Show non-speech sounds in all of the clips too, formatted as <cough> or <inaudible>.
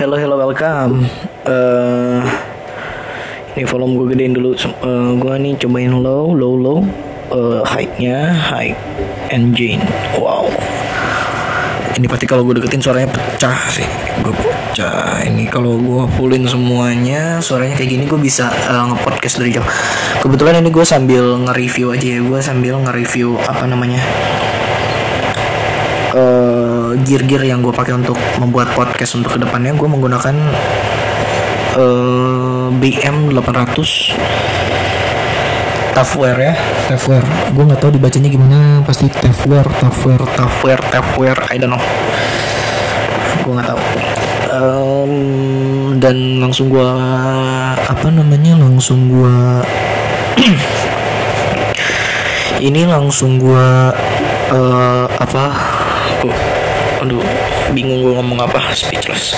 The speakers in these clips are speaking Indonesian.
Hello, hello, welcome. Eh, ini volume gue gedein dulu. Eh, gue nih cobain low, low, low. Eh, high-nya, high engine. Wow. Ini pasti kalau gue deketin suaranya pecah sih. Gue pecah. Ini kalau gue fullin semuanya, suaranya kayak gini gue bisa eh, nge-podcast dari jauh. Kebetulan ini gue sambil nge-review aja ya. Gue sambil nge-review apa namanya eh, gear-gear yang gue pakai untuk membuat podcast untuk ke depannya gue menggunakan eh, BM 800 Tafware ya. Tafware gue nggak tahu dibacanya gimana pasti Tafware Tafware Tafware Tafware I don't know. Gue nggak tahu. Em, dan langsung gue apa namanya langsung gue <clears throat> ini langsung gua eh apa aduh bingung gua ngomong apa speechless.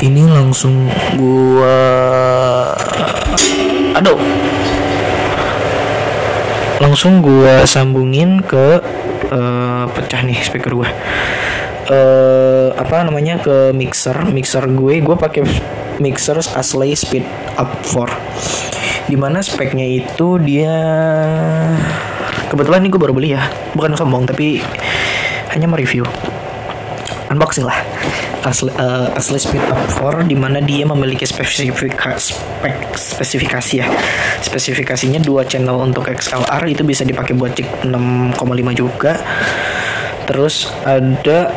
Ini langsung gua aduh. Langsung gua sambungin ke eh, pecah nih speaker gua. Eh apa namanya ke mixer. Mixer gue gue pakai mixer Asley Speed Up 4 di mana speknya itu dia kebetulan ini gue baru beli ya. Bukan sombong tapi hanya mereview unboxing lah. Asli, eh, Asli Speed Up 4 di mana dia memiliki spesifika, spek, spesifikasi ya. Spesifikasinya dua channel untuk XLR itu bisa dipakai buat cek 6,5 juga. Terus ada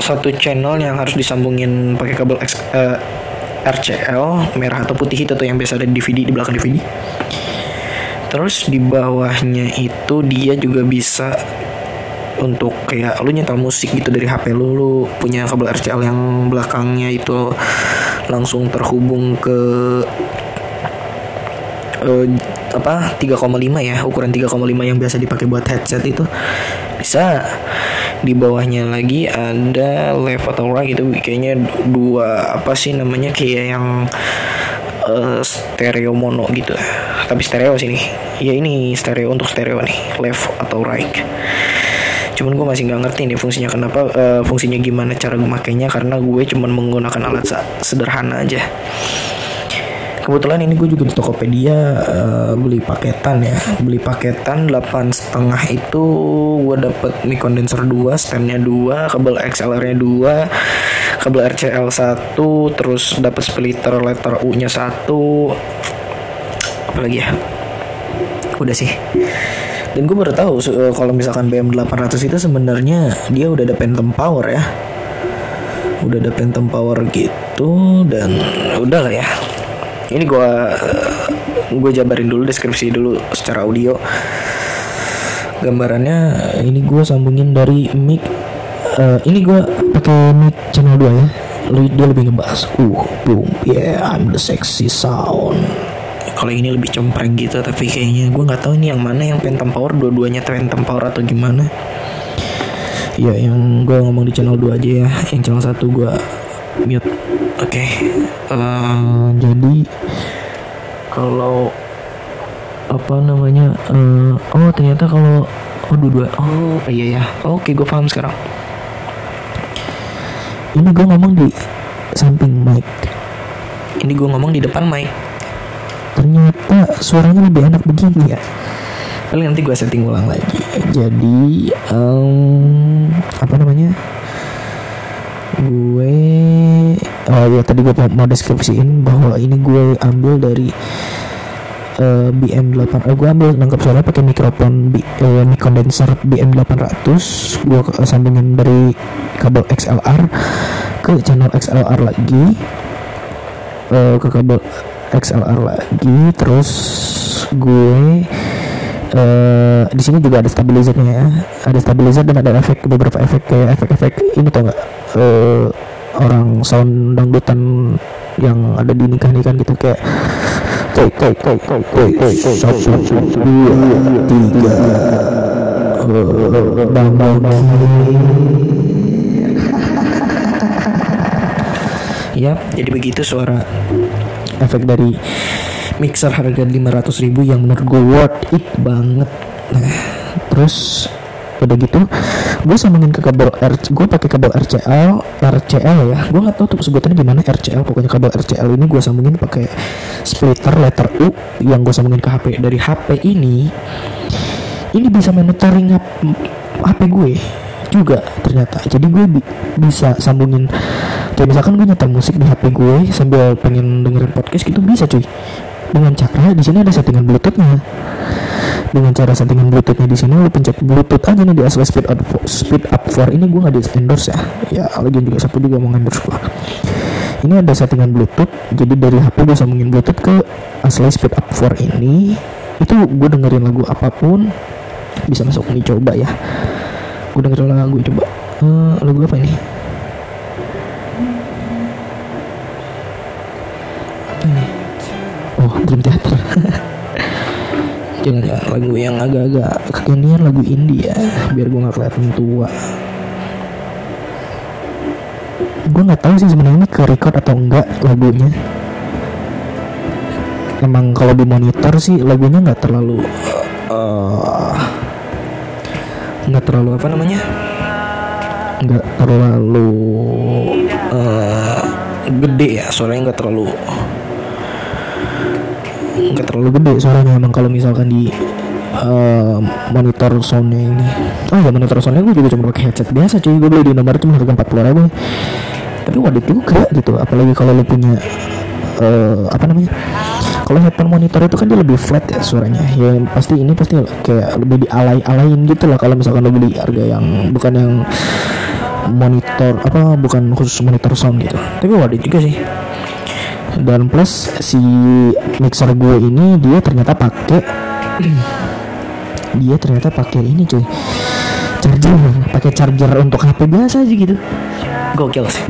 satu channel yang harus disambungin pakai kabel X, eh, RCL merah atau putih itu tuh yang biasa ada di DVD di belakang DVD terus di bawahnya itu dia juga bisa untuk kayak lu nyetel musik gitu dari HP lu lu punya kabel RCL yang belakangnya itu langsung terhubung ke eh, apa 3,5 ya ukuran 3,5 yang biasa dipakai buat headset itu. Bisa di bawahnya lagi ada left atau right itu kayaknya dua apa sih namanya kayak yang eh, stereo mono gitu. Tapi stereo sini ya ini stereo untuk stereo nih left atau right cuman gue masih nggak ngerti nih fungsinya kenapa eh, fungsinya gimana cara memakainya karena gue cuman menggunakan alat sederhana aja. Kebetulan ini gue juga di Tokopedia eh, beli paketan ya. Beli paketan 8 setengah itu gue dapet mic condenser 2 standnya 2 kabel XLR nya 2 kabel RCL 1 terus dapet splitter letter U nya 1 apa lagi ya? Udah sih dan gue baru tahu eh, kalau misalkan BM 800 itu sebenarnya dia udah ada phantom power ya. Udah ada phantom power gitu dan udah lah ya. Ini gue gue jabarin dulu deskripsi dulu secara audio. Gambarannya ini gue sambungin dari mic eh, ini gue pakai mic channel 2 ya. Dia lebih ngebahas. Uh boom. Yeah I'm the sexy sound kalau ini lebih cempreng gitu tapi kayaknya gue nggak tahu ini yang mana yang phantom power dua-duanya phantom power atau gimana. Ya yang gue ngomong di channel 2 aja ya yang channel satu gue mute. Oke Eh, jadi kalau apa namanya eh, oh ternyata kalau oh dua-dua oh iya ya oke gue paham sekarang. Ini gue ngomong di samping mic. Ini gue ngomong di depan mic ternyata suaranya lebih enak begini ya. Paling nanti gue setting ulang lagi. Jadi em, apa namanya? Gue oh ya tadi gue mau- deskripsiin bahwa ini gue ambil dari eh, BM 8 eh, gue ambil nangkap suara pakai mikrofon B, eh, mic condenser BM 800 gue ke- sambungin dari kabel XLR ke channel XLR lagi eh, ke kabel XLR lagi terus gue eh di sini juga ada stabilizernya ya ada stabilizer dan ada efek beberapa efek kayak efek-efek ini tau nggak eh orang sound dangdutan yang ada di nikah nikahan gitu kayak kayak kayak kayak kayak kayak kayak satu dua tiga eh, bang bang bang ya jadi begitu suara efek dari mixer harga 500.000 ribu yang menurut gue worth it banget. Nah, terus udah gitu gue sambungin ke kabel R gue pakai kabel RCL RCL ya. Gue nggak tahu tuh sebutannya gimana RCL pokoknya kabel RCL ini gue sambungin pakai splitter letter U yang gue sambungin ke HP dari HP ini ini bisa monitoring HP gue juga ternyata. Jadi gue bi bisa sambungin kayak misalkan gue nyetel musik di HP gue sambil pengen dengerin podcast gitu bisa cuy. Dengan cara di sini ada settingan bluetoothnya. Dengan cara settingan bluetoothnya di sini lu pencet bluetooth aja nih di asli speed up speed up for ini gue nggak di endorse ya. Ya lagi juga siapa juga mau endorse gue ini ada settingan bluetooth jadi dari HP gue sambungin bluetooth ke asli speed up for ini. Itu gue dengerin lagu apa pun bisa masuk nih coba ya gue dengerin lagu coba uh, lagu apa ini? Apa ini? Oh Dream Theater jangan lagu yang agak-agak kekinian lagu indie ya biar gue nggak kelihatan tua. Gue nggak tahu sih sebenarnya ini ke record atau enggak lagunya. Emang kalau di monitor sih lagunya nggak terlalu uh, nggak terlalu apa namanya? Nggak terlalu uh, gede ya suaranya nggak terlalu nggak terlalu gede suaranya. Emang kalau misalkan di uh, monitor soundnya ini. Oh ya monitor soundnya gue juga cuma pakai headset biasa cuy. Gue beli di nomor cuma harga empat puluh ribu. Tapi waduh juga gitu. Apalagi kalau lu punya uh, apa namanya kalau headphone monitor itu kan dia lebih flat ya suaranya. Ya pasti ini pasti kayak lebih dialay-alain gitu lah kalau misalkan lo beli harga yang bukan yang monitor apa bukan khusus monitor sound gitu. Tapi waduh juga sih. Dan plus si mixer gue ini dia ternyata pakai <clears throat> dia ternyata pakai ini cuy. Charger pakai charger untuk HP biasa aja gitu. Gokil sih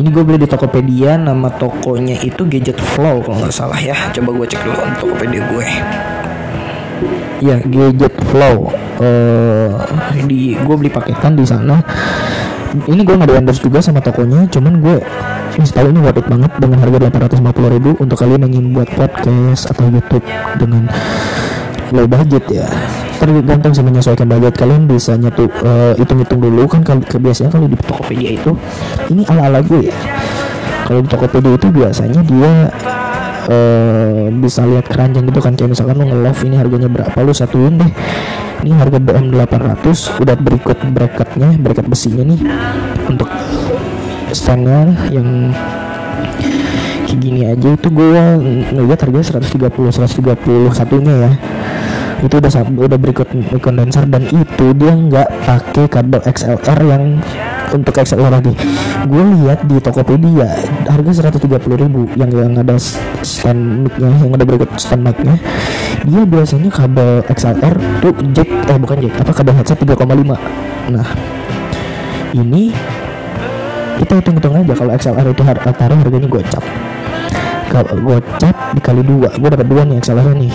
ini gue beli di Tokopedia nama tokonya itu Gadget Flow kalau nggak salah ya. Coba gue cek dulu Tokopedia gue. Ya Gadget Flow. Uh, di gue beli paketan di sana. Ini gue nggak di endorse juga sama tokonya cuman gue install ini worth it banget dengan harga 850 ribu untuk kalian yang ingin buat podcast atau YouTube dengan low budget ya tergantung sih menyesuaikan budget. Kalian bisa nyatu uh, hitung-hitung dulu kan kalau kalau di Tokopedia itu ini ala-ala gue ya. Kalau di Tokopedia itu biasanya dia uh, bisa lihat keranjang gitu kan. Kayak misalkan lo nge-love ini harganya berapa lu satuin deh. Ini harga BM 800 udah berikut bracketnya bracket besinya nih. Untuk standnya yang kayak gini aja itu gue ngeliat harganya 130 130 satunya ya itu udah udah berikut kondenser dan itu dia nggak pakai kabel XLR yang untuk XLR lagi. Gue lihat di Tokopedia harga 130 ribu yang yang ada stand mic-nya yang ada berikut stand mic-nya. Dia biasanya kabel XLR tuh jack eh bukan jack apa kabel headset 3,5 nah ini kita hitung-hitung aja kalau XLR itu rata harganya gue cap kalau gue cap dikali dua gue dapat dua nih XLR nih.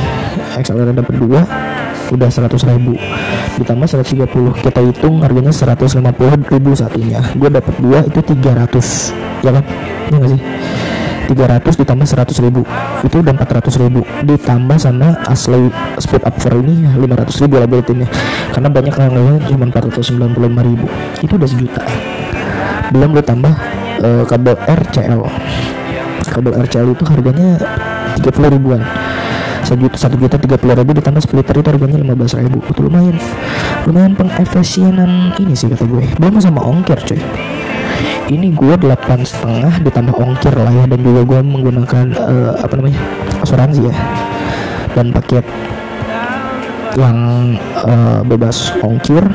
XLR dapat dua udah 100 ribu. Ditambah 130 kita hitung harganya 150 ribu satunya gue dapat dua itu 300 ya kan? Ya gak sih? 300 ditambah 100 ribu itu udah 400 ribu. Ditambah sama asli speed up for ini 500 ribu lah buletinnya karena banyak yang lainnya cuma 495 ribu. Itu udah sejuta. Belum gue tambah uh, kabel RCL kabel RCL itu harganya 30 ribuan. Sejuta satu juta tiga puluh ribu ditambah splitter itu harganya lima belas ribu. Itu lumayan lumayan pengefisienan ini sih kata gue. Belum sama ongkir cuy. Ini gue delapan setengah ditambah ongkir lah ya dan juga gue menggunakan uh, apa namanya asuransi ya dan paket yang uh, bebas ongkir.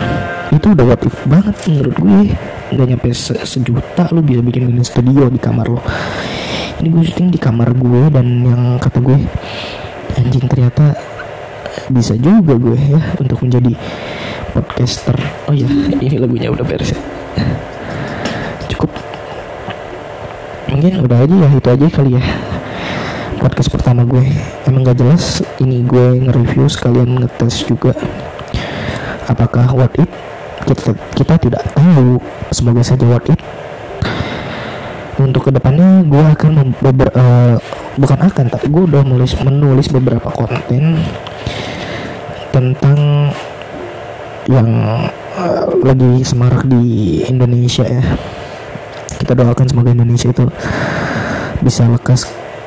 Itu udah worth it banget menurut gue. Nggak nyampe se sejuta lu bisa bikin bikin studio di kamar lo ini gue syuting di kamar gue dan yang kata gue anjing ternyata bisa juga gue ya untuk menjadi podcaster. Oh ya ini lagunya udah beres ya. Cukup. Mungkin udah aja ya itu aja kali ya. Podcast pertama gue. Emang gak jelas ini gue nge-review sekalian ngetes juga. Apakah worth it kita, kita tidak tahu. Semoga saja worth it untuk ke depannya gue akan beber, uh, bukan akan tapi gue udah menulis menulis beberapa konten tentang yang uh, lagi semarak di Indonesia ya. Kita doakan semoga Indonesia itu bisa lekas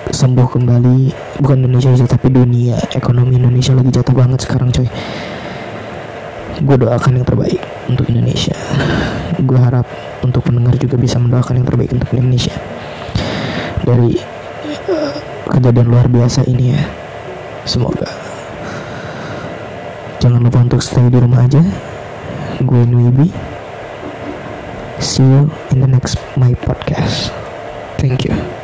sembuh kembali. Bukan Indonesia aja tapi dunia ekonomi Indonesia lagi jatuh banget sekarang coy. Gue doakan yang terbaik untuk Indonesia gue harap untuk pendengar juga bisa mendoakan yang terbaik untuk Indonesia. Dari uh, kejadian luar biasa ini ya semoga jangan lupa untuk stay di rumah aja. Gue Nwibi see you in the next my podcast. Thank you